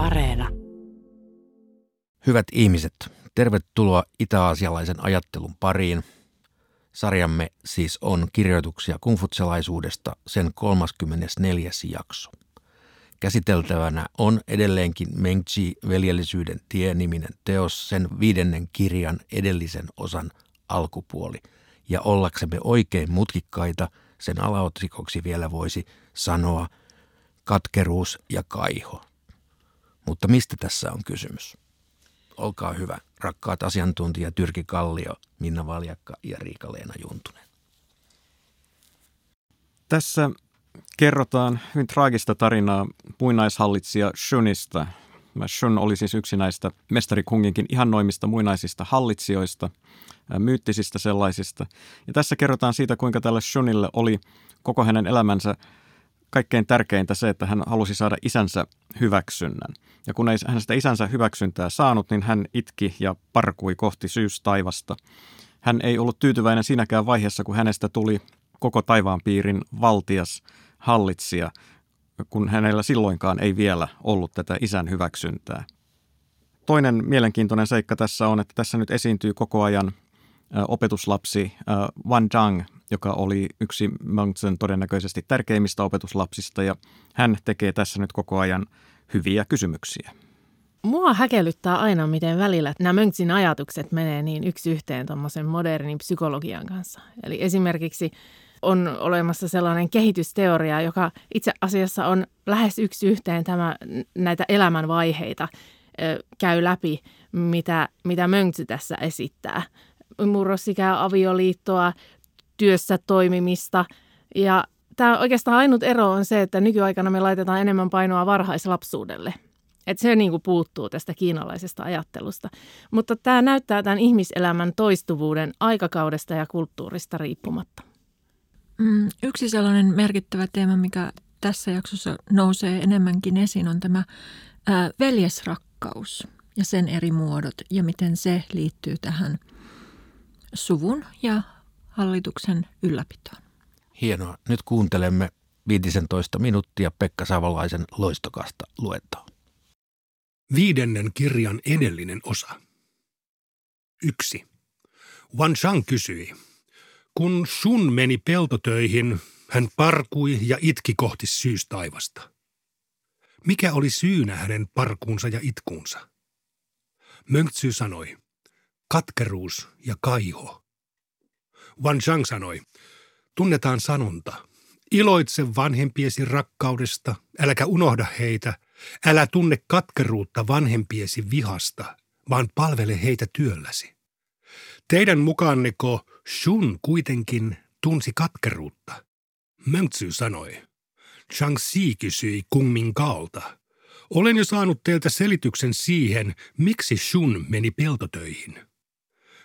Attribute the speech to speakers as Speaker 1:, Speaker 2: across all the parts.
Speaker 1: Areena.
Speaker 2: Hyvät ihmiset, tervetuloa itäasialaisen ajattelun pariin. Sarjamme siis on kirjoituksia kungfutselaisuudesta sen 34. jakso. Käsiteltävänä on edelleenkin Mengchi veljellisyyden tie-niminen teos sen viidennen kirjan edellisen osan alkupuoli. Ja ollaksemme oikein mutkikkaita, sen alaotsikoksi vielä voisi sanoa katkeruus ja kaiho. Mutta mistä tässä on kysymys? Olkaa hyvä, rakkaat asiantuntijat Tyrki Kallio, Minna Valjakka ja Riika-Leena Juntunen.
Speaker 3: Tässä kerrotaan hyvin traagista tarinaa muinaishallitsija Shunista. Shun oli siis yksi näistä mestari Kunginkin ihannoimista muinaisista hallitsijoista, myyttisistä sellaisista. Ja tässä kerrotaan siitä, kuinka tälle Shunille oli koko hänen elämänsä kaikkein tärkeintä se, että hän halusi saada isänsä hyväksynnän. Ja kun ei hän sitä isänsä hyväksyntää saanut, niin hän itki ja parkui kohti syystaivasta. Hän ei ollut tyytyväinen siinäkään vaiheessa, kun hänestä tuli koko taivaan piirin valtias hallitsija, kun hänellä silloinkaan ei vielä ollut tätä isän hyväksyntää. Toinen mielenkiintoinen seikka tässä on, että tässä nyt esiintyy koko ajan opetuslapsi Wan Zhang, joka oli yksi Mengtsen todennäköisesti tärkeimmistä opetuslapsista, ja hän tekee tässä nyt koko ajan hyviä kysymyksiä.
Speaker 4: Mua häkellyttää aina, miten välillä nämä Mönksin ajatukset menee niin yksi yhteen tuommoisen modernin psykologian kanssa. Eli esimerkiksi on olemassa sellainen kehitysteoria, joka itse asiassa on lähes yksi yhteen tämä, näitä elämänvaiheita käy läpi, mitä, mitä Mönksy tässä esittää. Murrosikää avioliittoa, työssä toimimista ja tämä oikeastaan ainut ero on se, että nykyaikana me laitetaan enemmän painoa varhaislapsuudelle. Että se niin kuin puuttuu tästä kiinalaisesta ajattelusta. Mutta tämä näyttää tämän ihmiselämän toistuvuuden aikakaudesta ja kulttuurista riippumatta.
Speaker 5: Mm, yksi sellainen merkittävä teema, mikä tässä jaksossa nousee enemmänkin esiin, on tämä ää, veljesrakkaus ja sen eri muodot ja miten se liittyy tähän suvun ja hallituksen ylläpitoon.
Speaker 2: Hienoa. Nyt kuuntelemme 15 minuuttia Pekka Savolaisen loistokasta luettaa.
Speaker 6: Viidennen kirjan edellinen osa. Yksi. Wan Shang kysyi. Kun Sun meni peltotöihin, hän parkui ja itki kohti syystaivasta. Mikä oli syynä hänen parkuunsa ja itkuunsa? Mönksy sanoi, katkeruus ja kaiho. Wan Zhang sanoi, tunnetaan sanonta. Iloitse vanhempiesi rakkaudesta, äläkä unohda heitä, älä tunne katkeruutta vanhempiesi vihasta, vaan palvele heitä työlläsi. Teidän mukaanneko Shun kuitenkin tunsi katkeruutta? Mönksy sanoi. Shang-Xi kysyi Kungmin Kaolta. Olen jo saanut teiltä selityksen siihen, miksi Shun meni peltotöihin.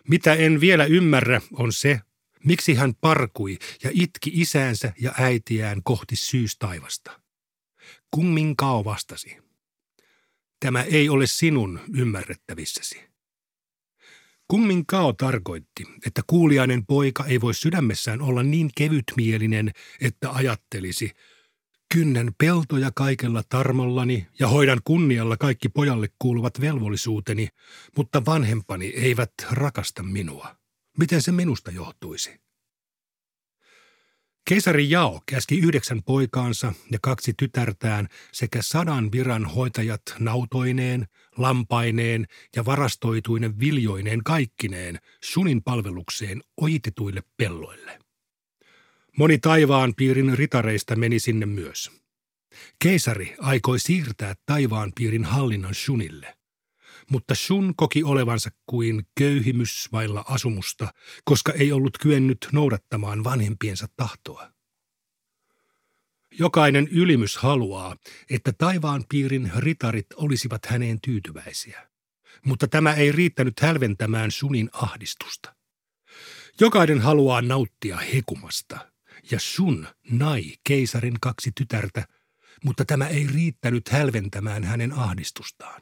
Speaker 6: Mitä en vielä ymmärrä on se, Miksi hän parkui ja itki isäänsä ja äitiään kohti syystaivasta? Kummin Kao vastasi. Tämä ei ole sinun ymmärrettävissäsi. Kummin Kao tarkoitti, että kuuliainen poika ei voi sydämessään olla niin kevytmielinen, että ajattelisi, kynnen peltoja kaikella tarmollani ja hoidan kunnialla kaikki pojalle kuuluvat velvollisuuteni, mutta vanhempani eivät rakasta minua. Miten se minusta johtuisi? Keisari Jao käski yhdeksän poikaansa ja kaksi tytärtään sekä sadan viran hoitajat nautoineen, lampaineen ja varastoituinen viljoineen kaikkineen sunin palvelukseen ojitetuille pelloille. Moni taivaan piirin ritareista meni sinne myös. Keisari aikoi siirtää taivaan piirin hallinnan Shunille mutta Shun koki olevansa kuin köyhimys vailla asumusta, koska ei ollut kyennyt noudattamaan vanhempiensa tahtoa. Jokainen ylimys haluaa, että taivaan piirin ritarit olisivat häneen tyytyväisiä. Mutta tämä ei riittänyt hälventämään Sunin ahdistusta. Jokainen haluaa nauttia hekumasta, ja Sun nai keisarin kaksi tytärtä, mutta tämä ei riittänyt hälventämään hänen ahdistustaan.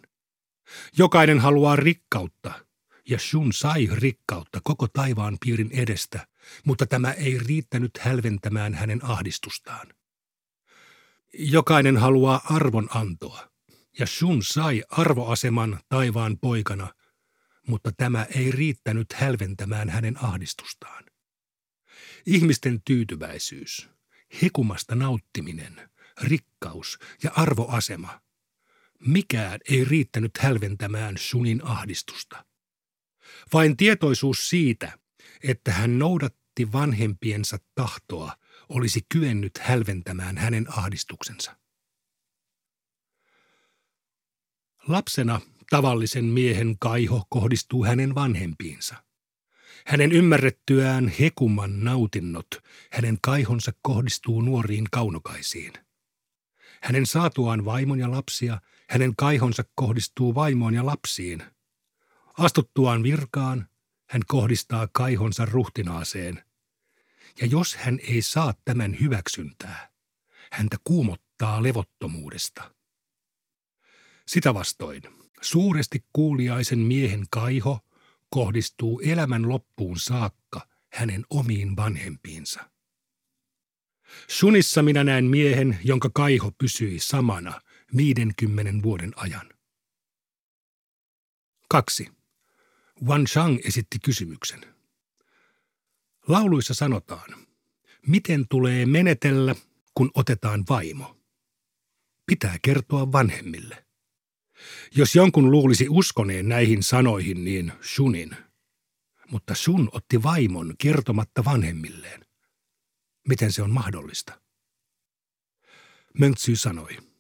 Speaker 6: Jokainen haluaa rikkautta, ja Shun sai rikkautta koko taivaan piirin edestä, mutta tämä ei riittänyt hälventämään hänen ahdistustaan. Jokainen haluaa arvon antoa, ja Shun sai arvoaseman taivaan poikana, mutta tämä ei riittänyt hälventämään hänen ahdistustaan. Ihmisten tyytyväisyys, hekumasta nauttiminen, rikkaus ja arvoasema. Mikään ei riittänyt hälventämään Shunin ahdistusta. Vain tietoisuus siitä, että hän noudatti vanhempiensa tahtoa, olisi kyennyt hälventämään hänen ahdistuksensa. Lapsena tavallisen miehen kaiho kohdistuu hänen vanhempiinsa. Hänen ymmärrettyään hekuman nautinnot, hänen kaihonsa kohdistuu nuoriin kaunokaisiin. Hänen saatuaan vaimon ja lapsia, hänen kaihonsa kohdistuu vaimoon ja lapsiin. Astuttuaan virkaan, hän kohdistaa kaihonsa ruhtinaaseen. Ja jos hän ei saa tämän hyväksyntää, häntä kuumottaa levottomuudesta. Sitä vastoin, suuresti kuuliaisen miehen kaiho kohdistuu elämän loppuun saakka hänen omiin vanhempiinsa. Sunissa minä näen miehen, jonka kaiho pysyi samana 50 vuoden ajan. 2. Wan Shang esitti kysymyksen. Lauluissa sanotaan, miten tulee menetellä, kun otetaan vaimo. Pitää kertoa vanhemmille. Jos jonkun luulisi uskoneen näihin sanoihin, niin Shunin. Mutta Shun otti vaimon kertomatta vanhemmilleen. Miten se on mahdollista? Möntsy sanoi.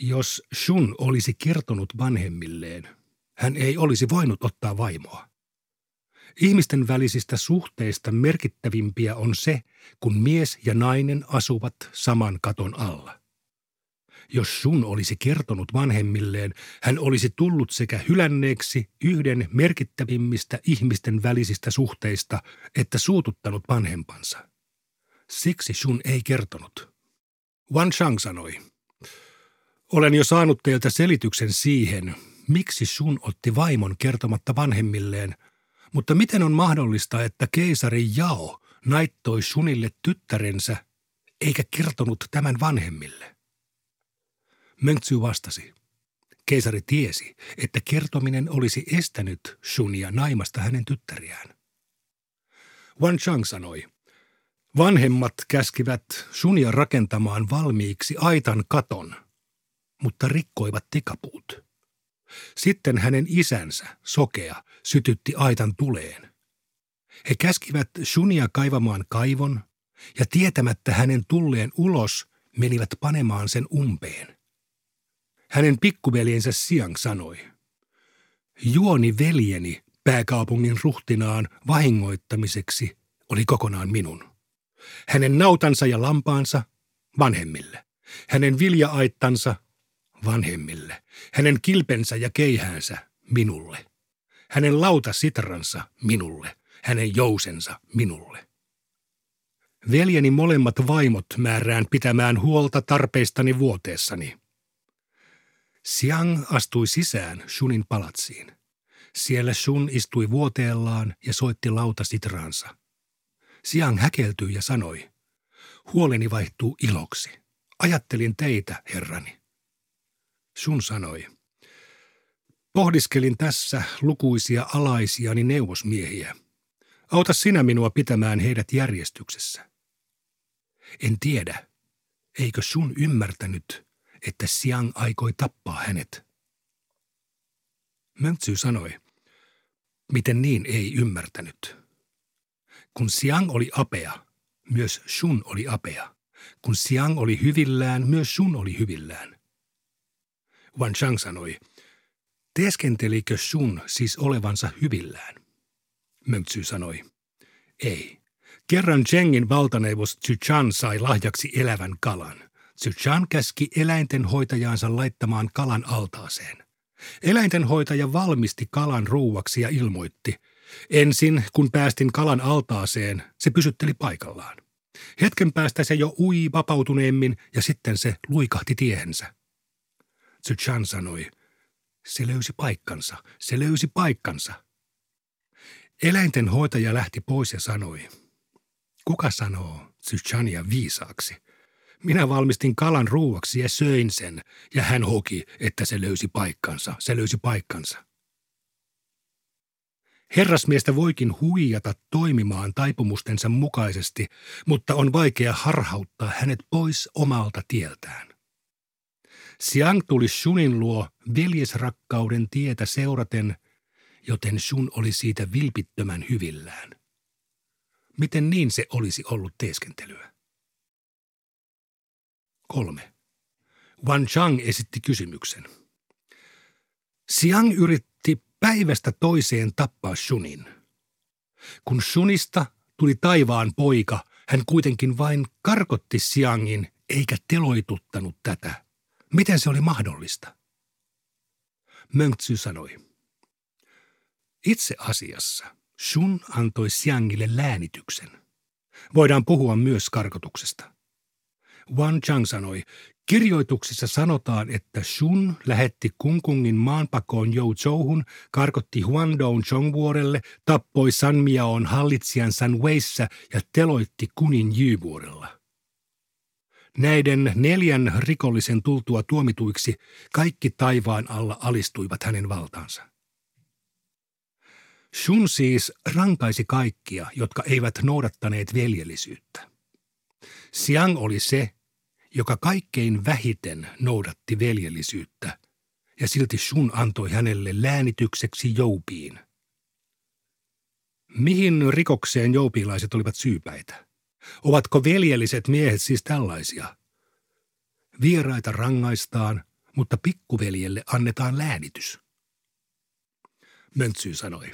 Speaker 6: Jos Shun olisi kertonut vanhemmilleen, hän ei olisi voinut ottaa vaimoa. Ihmisten välisistä suhteista merkittävimpiä on se, kun mies ja nainen asuvat saman katon alla. Jos sun olisi kertonut vanhemmilleen, hän olisi tullut sekä hylänneeksi yhden merkittävimmistä ihmisten välisistä suhteista, että suututtanut vanhempansa. Siksi sun ei kertonut. Wan Shang sanoi, olen jo saanut teiltä selityksen siihen, miksi sun otti vaimon kertomatta vanhemmilleen, mutta miten on mahdollista, että keisari Jao naittoi sunille tyttärensä eikä kertonut tämän vanhemmille? Mönksy vastasi. Keisari tiesi, että kertominen olisi estänyt Shunia naimasta hänen tyttäriään. Wan Chang sanoi, vanhemmat käskivät Shunia rakentamaan valmiiksi aitan katon, mutta rikkoivat tikapuut. Sitten hänen isänsä, sokea, sytytti aitan tuleen. He käskivät Shunia kaivamaan kaivon ja tietämättä hänen tulleen ulos menivät panemaan sen umpeen. Hänen pikkuveljensä Siang sanoi, juoni veljeni pääkaupungin ruhtinaan vahingoittamiseksi oli kokonaan minun. Hänen nautansa ja lampaansa vanhemmille. Hänen vilja-aittansa vanhemmille. Hänen kilpensä ja keihäänsä minulle. Hänen lautasitransa minulle. Hänen jousensa minulle. Veljeni molemmat vaimot määrään pitämään huolta tarpeistani vuoteessani – Siang astui sisään Shunin palatsiin. Siellä Shun istui vuoteellaan ja soitti lautasitraansa. Siang häkeltyi ja sanoi, huoleni vaihtuu iloksi. Ajattelin teitä, herrani. Shun sanoi, pohdiskelin tässä lukuisia alaisiani neuvosmiehiä. Auta sinä minua pitämään heidät järjestyksessä. En tiedä, eikö sun ymmärtänyt, että Siang aikoi tappaa hänet. Möntsy sanoi, miten niin ei ymmärtänyt. Kun Siang oli apea, myös Shun oli apea. Kun Siang oli hyvillään, myös Shun oli hyvillään. Wan Chang sanoi, teeskentelikö Shun siis olevansa hyvillään? Möntsy sanoi, ei. Kerran Chengin valtaneuvos Chan sai lahjaksi elävän kalan. Chan käski eläintenhoitajaansa laittamaan kalan altaaseen. Eläintenhoitaja valmisti kalan ruuaksi ja ilmoitti. Ensin, kun päästin kalan altaaseen, se pysytteli paikallaan. Hetken päästä se jo ui vapautuneemmin ja sitten se luikahti tiehensä. Chan sanoi, se löysi paikkansa, se löysi paikkansa. Eläintenhoitaja lähti pois ja sanoi, kuka sanoo Tsuchania viisaaksi – Minä valmistin kalan ruuaksi ja söin sen, ja hän hoki, että se löysi paikkansa. Se löysi paikkansa. Herrasmiestä voikin huijata toimimaan taipumustensa mukaisesti, mutta on vaikea harhauttaa hänet pois omalta tieltään. Siang tuli Shunin luo veljesrakkauden tietä seuraten, joten Shun oli siitä vilpittömän hyvillään. Miten niin se olisi ollut teeskentelyä? Kolme. Wan Chang esitti kysymyksen. Siang yritti päivästä toiseen tappaa Shunin. Kun Shunista tuli taivaan poika, hän kuitenkin vain karkotti Siangin eikä teloituttanut tätä. Miten se oli mahdollista? Mönksy sanoi. Itse asiassa Shun antoi Siangille läänityksen. Voidaan puhua myös karkotuksesta. Wan Chang sanoi, kirjoituksissa sanotaan, että Shun lähetti Kungkungin maanpakoon Zhouhun, karkotti Huangdong Chongvuorelle, tappoi San Miaon hallitsijan San Weissä ja teloitti Kunin Jyvuorella. Näiden neljän rikollisen tultua tuomituiksi kaikki taivaan alla alistuivat hänen valtaansa. Shun siis rankaisi kaikkia, jotka eivät noudattaneet veljellisyyttä. Siang oli se, joka kaikkein vähiten noudatti veljellisyyttä, ja silti Shun antoi hänelle läänitykseksi joupiin. Mihin rikokseen joupilaiset olivat syypäitä? Ovatko veljelliset miehet siis tällaisia? Vieraita rangaistaan, mutta pikkuveljelle annetaan läänitys. Möntsy sanoi.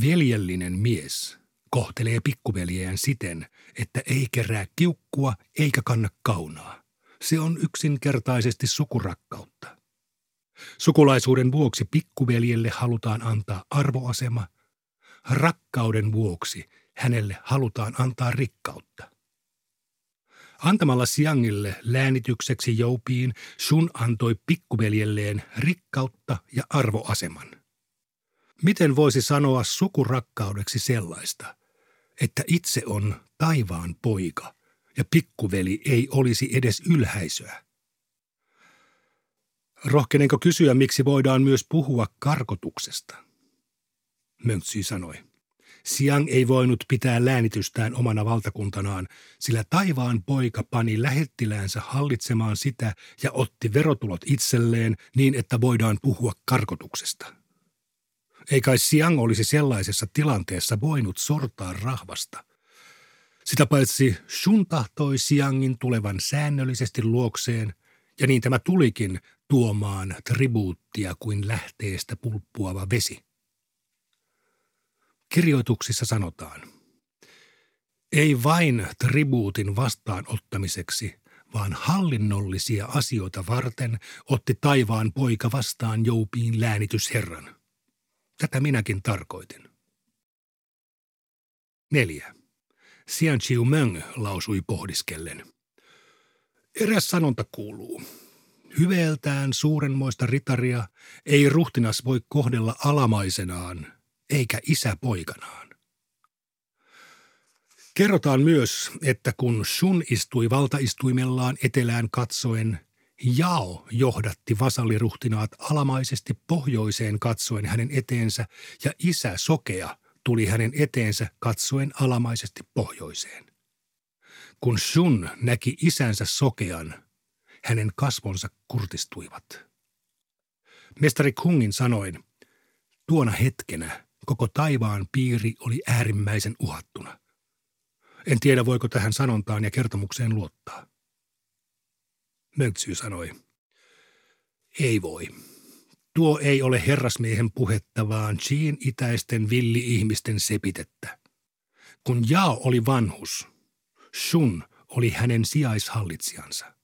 Speaker 6: Veljellinen mies kohtelee pikkuveljeään siten, että ei kerää kiukkua eikä kanna kaunaa. Se on yksinkertaisesti sukurakkautta. Sukulaisuuden vuoksi pikkuveljelle halutaan antaa arvoasema, rakkauden vuoksi hänelle halutaan antaa rikkautta. Antamalla Siangille läänitykseksi joupiin, Sun antoi pikkuveljelleen rikkautta ja arvoaseman. Miten voisi sanoa sukurakkaudeksi sellaista, että itse on taivaan poika ja pikkuveli ei olisi edes ylhäisöä? Rohkenenko kysyä, miksi voidaan myös puhua karkotuksesta? Möntsy sanoi. Siang ei voinut pitää läänitystään omana valtakuntanaan, sillä taivaan poika pani lähettiläänsä hallitsemaan sitä ja otti verotulot itselleen niin, että voidaan puhua karkotuksesta. Ei kai Siang olisi sellaisessa tilanteessa voinut sortaa rahvasta. Sitä paitsi Shun tahtoi Siangin tulevan säännöllisesti luokseen, ja niin tämä tulikin tuomaan tribuuttia kuin lähteestä pulppuava vesi. Kirjoituksissa sanotaan, ei vain tribuutin vastaanottamiseksi, vaan hallinnollisia asioita varten otti taivaan poika vastaan joupiin läänitysherran. Tätä minäkin tarkoitin. Neljä. Xian Chiu Meng lausui pohdiskellen. Eräs sanonta kuuluu. Hyveeltään suurenmoista ritaria ei ruhtinas voi kohdella alamaisenaan, eikä isä poikanaan. Kerrotaan myös, että kun Shun istui valtaistuimellaan etelään katsoen, Jao johdatti vasalliruhtinaat alamaisesti pohjoiseen katsoen hänen eteensä ja isä Sokea tuli hänen eteensä katsoen alamaisesti pohjoiseen. Kun Shun näki isänsä Sokean, hänen kasvonsa kurtistuivat. Mestari Kungin sanoin, tuona hetkenä Koko taivaan piiri oli äärimmäisen uhattuna. En tiedä, voiko tähän sanontaan ja kertomukseen luottaa. Mönksy sanoi, ei voi. Tuo ei ole herrasmiehen puhetta, vaan Chiin itäisten villi-ihmisten sepitettä. Kun Jao oli vanhus, Shun oli hänen sijaishallitsijansa.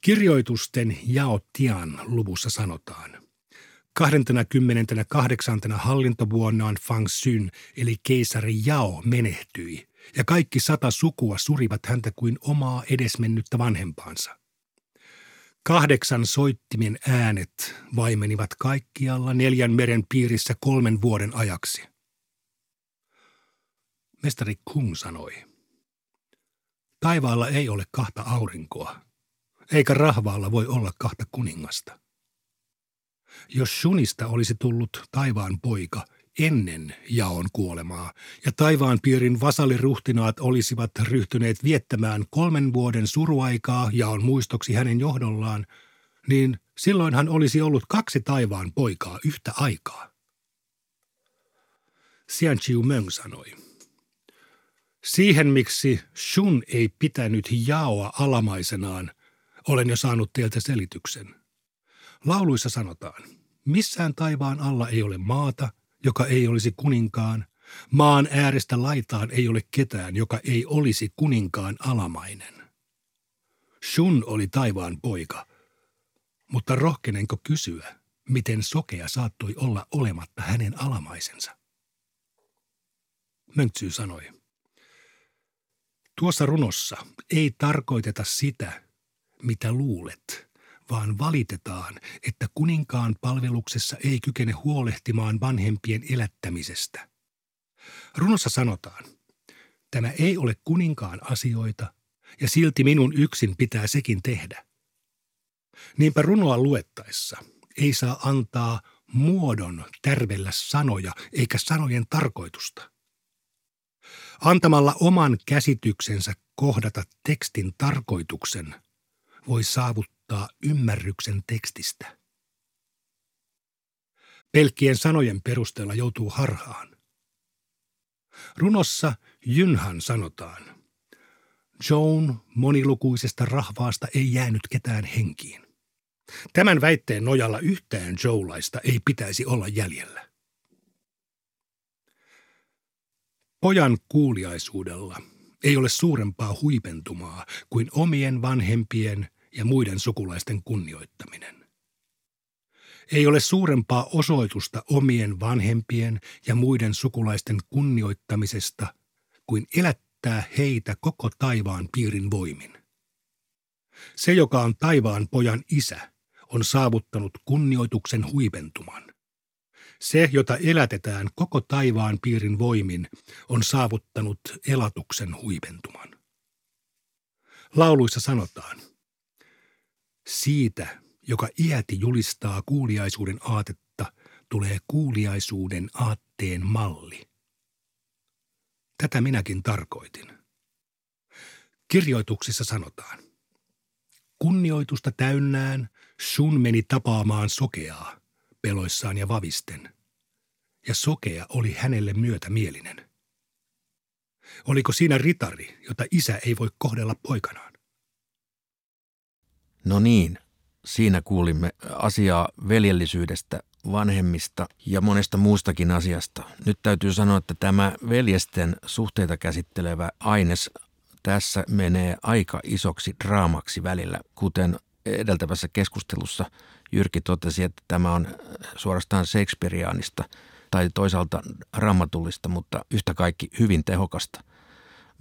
Speaker 6: Kirjoitusten Jao Tian luvussa sanotaan – 28. hallintovuonnaan Fang Xun eli keisari Jao menehtyi, ja kaikki sata sukua surivat häntä kuin omaa edesmennyttä vanhempaansa. Kahdeksan soittimen äänet vaimenivat kaikkialla neljän meren piirissä kolmen vuoden ajaksi. Mestari Kung sanoi, Taivaalla ei ole kahta aurinkoa, eikä rahvaalla voi olla kahta kuningasta. Jos Shunista olisi tullut taivaan poika ennen jaon kuolemaa, ja taivaan piirin vasaliruhtinaat olisivat ryhtyneet viettämään kolmen vuoden suruaikaa jaon muistoksi hänen johdollaan, niin silloin hän olisi ollut kaksi taivaan poikaa yhtä aikaa. Xian Chiu Meng sanoi. Siihen, miksi Shun ei pitänyt jaoa alamaisenaan, olen jo saanut teiltä selityksen. Lauluissa sanotaan, missään taivaan alla ei ole maata, joka ei olisi kuninkaan, maan äärestä laitaan ei ole ketään, joka ei olisi kuninkaan alamainen. Shun oli taivaan poika, mutta rohkenenko kysyä, miten sokea saattoi olla olematta hänen alamaisensa? Möntsy sanoi, tuossa runossa ei tarkoiteta sitä, mitä luulet, vaan valitetaan, että kuninkaan palveluksessa ei kykene huolehtimaan vanhempien elättämisestä. Runossa sanotaan, tämä ei ole kuninkaan asioita, ja silti minun yksin pitää sekin tehdä. Niinpä runoa luettaessa ei saa antaa muodon tärvellä sanoja eikä sanojen tarkoitusta. Antamalla oman käsityksensä kohdata tekstin tarkoituksen voi saavuttaa ymmärryksen tekstistä. Pelkkien sanojen perusteella joutuu harhaan. Runossa Jynhan sanotaan, Joan monilukuisesta rahvaasta ei jäänyt ketään henkiin. Tämän väitteen nojalla yhtään Joulaista ei pitäisi olla jäljellä. Pojan kuuliaisuudella ei ole suurempaa huipentumaa kuin omien vanhempien ja muiden sukulaisten kunnioittaminen. Ei ole suurempaa osoitusta omien vanhempien ja muiden sukulaisten kunnioittamisesta kuin elättää heitä koko taivaan piirin voimin. Se, joka on taivaan pojan isä, on saavuttanut kunnioituksen huipentuman. Se, jota elätetään koko taivaan piirin voimin, on saavuttanut elatuksen huipentuman. Lauluissa sanotaan, siitä, joka iäti julistaa kuuliaisuuden aatetta, tulee kuuliaisuuden aatteen malli. Tätä minäkin tarkoitin. Kirjoituksissa sanotaan, kunnioitusta täynnään sun meni tapaamaan sokeaa peloissaan ja vavisten, ja sokea oli hänelle myötämielinen. Oliko siinä ritari, jota isä ei voi kohdella poikanaan?
Speaker 2: No niin, siinä kuulimme asiaa veljellisyydestä, vanhemmista ja monesta muustakin asiasta. Nyt täytyy sanoa, että tämä veljesten suhteita käsittelevä aines tässä menee aika isoksi draamaksi välillä, kuten edeltävässä keskustelussa Jyrki totesi, että tämä on suorastaan Shakespeareanista tai toisaalta raamatullista, mutta yhtä kaikki hyvin tehokasta.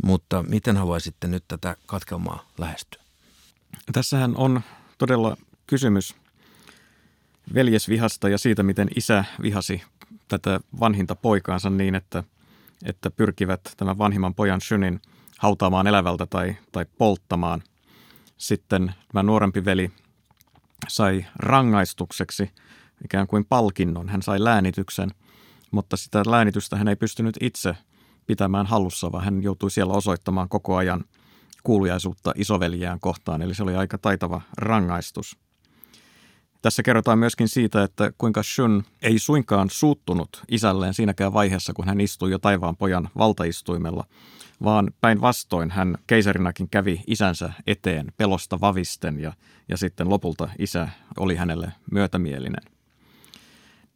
Speaker 2: Mutta miten haluaisitte nyt tätä katkelmaa lähestyä?
Speaker 3: Tässähän on todella kysymys veljesvihasta ja siitä, miten isä vihasi tätä vanhinta poikaansa niin, että, että pyrkivät tämän vanhimman pojan Shynin hautaamaan elävältä tai, tai polttamaan. Sitten tämä nuorempi veli sai rangaistukseksi ikään kuin palkinnon. Hän sai läänityksen, mutta sitä läänitystä hän ei pystynyt itse pitämään hallussa, vaan hän joutui siellä osoittamaan koko ajan kuulujaisuutta isoveljään kohtaan, eli se oli aika taitava rangaistus. Tässä kerrotaan myöskin siitä, että kuinka Shun ei suinkaan suuttunut isälleen siinäkään vaiheessa, kun hän istui jo taivaan pojan valtaistuimella, vaan päinvastoin hän keisarinakin kävi isänsä eteen pelosta vavisten ja, ja sitten lopulta isä oli hänelle myötämielinen.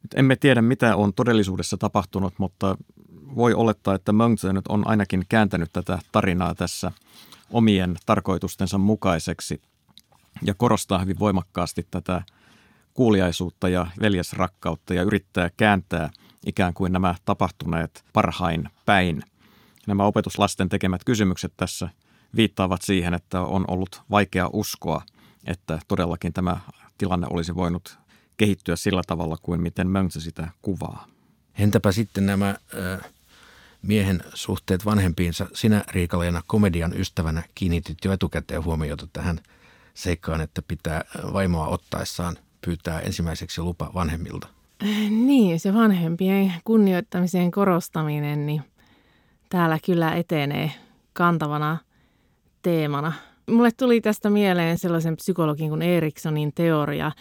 Speaker 3: Nyt emme tiedä, mitä on todellisuudessa tapahtunut, mutta voi olettaa, että Mengzi nyt on ainakin kääntänyt tätä tarinaa tässä omien tarkoitustensa mukaiseksi ja korostaa hyvin voimakkaasti tätä kuuliaisuutta ja veljesrakkautta ja yrittää kääntää ikään kuin nämä tapahtuneet parhain päin. Nämä opetuslasten tekemät kysymykset tässä viittaavat siihen, että on ollut vaikea uskoa, että todellakin tämä tilanne olisi voinut kehittyä sillä tavalla kuin miten Mönchse sitä kuvaa.
Speaker 2: Entäpä sitten nämä äh, miehen suhteet vanhempiinsa. Sinä Riikaleena komedian ystävänä kiinnitit jo etukäteen huomiota tähän seikkaan, että pitää vaimoa ottaessaan pyytää ensimmäiseksi lupa vanhemmilta.
Speaker 4: Niin, se vanhempien kunnioittamisen korostaminen, niin täällä kyllä etenee kantavana teemana. Mulle tuli tästä mieleen sellaisen psykologin kuin Eriksonin teoria,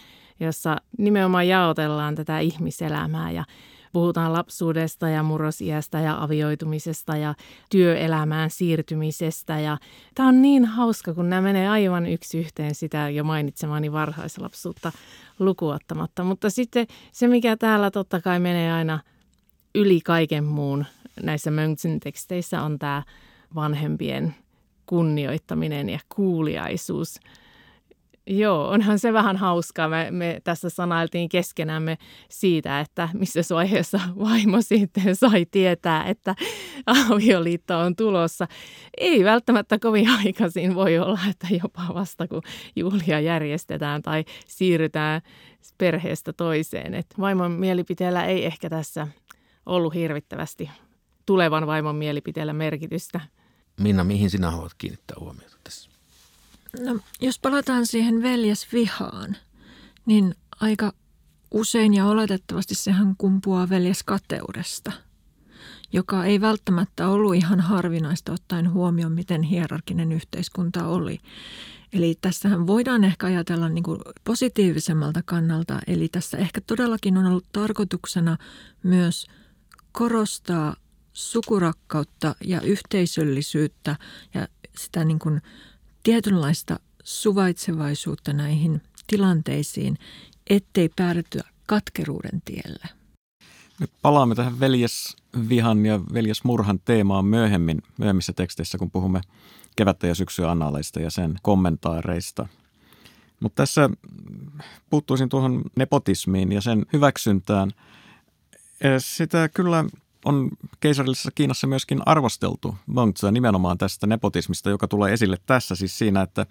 Speaker 4: jossa nimenomaan jaotellaan tätä ihmiselämää ja puhutaan lapsuudesta ja murrosiästä ja avioitumisesta ja työelämään siirtymisestä. Ja tämä on niin hauska, kun nämä menee aivan yksi yhteen sitä jo mainitsemani varhaislapsuutta lukuottamatta. Mutta sitten se, mikä täällä totta kai menee aina yli kaiken muun näissä Mönksin teksteissä on tämä vanhempien kunnioittaminen ja kuuliaisuus. Joo, onhan se vähän hauskaa. Me, me tässä sanailtiin keskenämme siitä, että missä vaiheessa vaimo sitten sai tietää, että avioliitto on tulossa. Ei välttämättä kovin aikaisin voi olla, että jopa vasta kun juhlia järjestetään tai siirrytään perheestä toiseen. Et vaimon mielipiteellä ei ehkä tässä ollut hirvittävästi tulevan vaimon mielipiteellä merkitystä.
Speaker 2: Minna, mihin sinä haluat kiinnittää huomiota tässä?
Speaker 5: No, jos palataan siihen veljesvihaan, niin aika usein ja oletettavasti sehän kumpuaa veljeskateudesta, joka ei välttämättä ollut ihan harvinaista ottaen huomioon, miten hierarkinen yhteiskunta oli. Eli tässähän voidaan ehkä ajatella niin kuin positiivisemmalta kannalta, eli tässä ehkä todellakin on ollut tarkoituksena myös korostaa sukurakkautta ja yhteisöllisyyttä ja sitä niin kuin tietynlaista suvaitsevaisuutta näihin tilanteisiin, ettei päädytä katkeruuden tielle.
Speaker 3: Me palaamme tähän veljesvihan ja veljesmurhan teemaan myöhemmin, myöhemmissä teksteissä, kun puhumme kevättä ja syksyä annaaleista ja sen kommentaareista. Mutta tässä puuttuisin tuohon nepotismiin ja sen hyväksyntään. Sitä kyllä on keisarillisessa Kiinassa myöskin arvosteltu Mengzua nimenomaan tästä nepotismista, joka tulee esille tässä siis siinä, että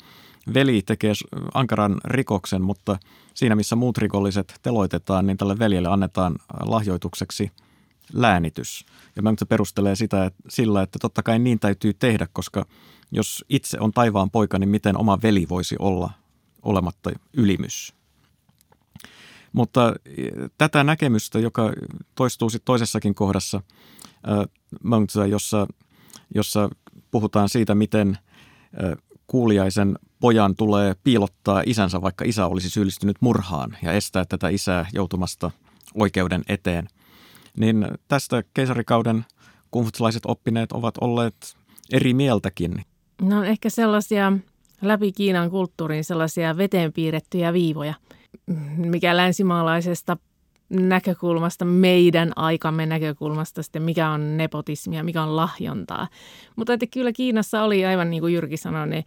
Speaker 3: veli tekee ankaran rikoksen, mutta siinä missä muut rikolliset teloitetaan, niin tälle veljelle annetaan lahjoitukseksi läänitys. Ja Mengzi perustelee sitä että sillä, että totta kai niin täytyy tehdä, koska jos itse on taivaan poika, niin miten oma veli voisi olla olematta ylimys. Mutta e, tätä näkemystä, joka toistuu sitten toisessakin kohdassa äh, jossa, jossa puhutaan siitä, miten äh, kuuliaisen pojan tulee piilottaa isänsä, vaikka isä olisi syyllistynyt murhaan ja estää tätä isää joutumasta oikeuden eteen. Niin tästä keisarikauden konfutsilaiset oppineet ovat olleet eri mieltäkin.
Speaker 4: No ehkä sellaisia läpi Kiinan kulttuurin sellaisia veteen piirrettyjä viivoja – mikä länsimaalaisesta näkökulmasta, meidän aikamme näkökulmasta sitten, mikä on nepotismia, mikä on lahjontaa. Mutta että kyllä Kiinassa oli aivan niin kuin Jyrki sanoi, niin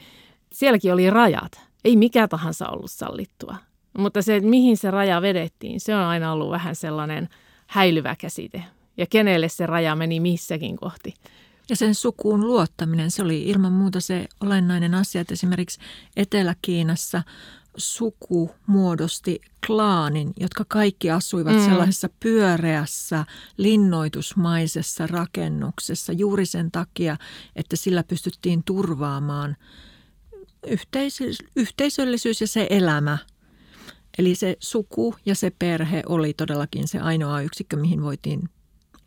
Speaker 4: sielläkin oli rajat. Ei mikä tahansa ollut sallittua. Mutta se, että mihin se raja vedettiin, se on aina ollut vähän sellainen häilyvä käsite. Ja kenelle se raja meni missäkin kohti.
Speaker 5: Ja sen sukuun luottaminen, se oli ilman muuta se olennainen asia, että esimerkiksi Etelä-Kiinassa suku muodosti klaanin, jotka kaikki asuivat mm. sellaisessa pyöreässä, linnoitusmaisessa rakennuksessa juuri sen takia, että sillä pystyttiin turvaamaan yhteis- yhteisöllisyys ja se elämä. Eli se suku ja se perhe oli todellakin se ainoa yksikkö, mihin voitiin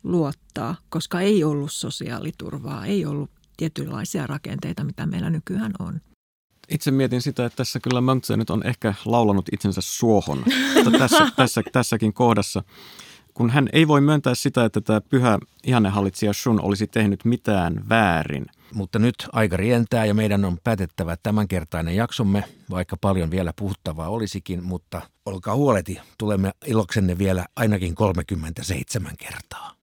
Speaker 5: luottaa, koska ei ollut sosiaaliturvaa, ei ollut tietynlaisia rakenteita, mitä meillä nykyään on.
Speaker 3: Itse mietin sitä, että tässä kyllä Mönkse nyt on ehkä laulanut itsensä suohon tässä, tässä, tässäkin kohdassa. Kun hän ei voi myöntää sitä, että tämä pyhä ihannehallitsija Shun olisi tehnyt mitään väärin.
Speaker 2: Mutta nyt aika rientää ja meidän on päätettävä tämänkertainen jaksomme, vaikka paljon vielä puhuttavaa olisikin, mutta olkaa huoleti, tulemme iloksenne vielä ainakin 37 kertaa.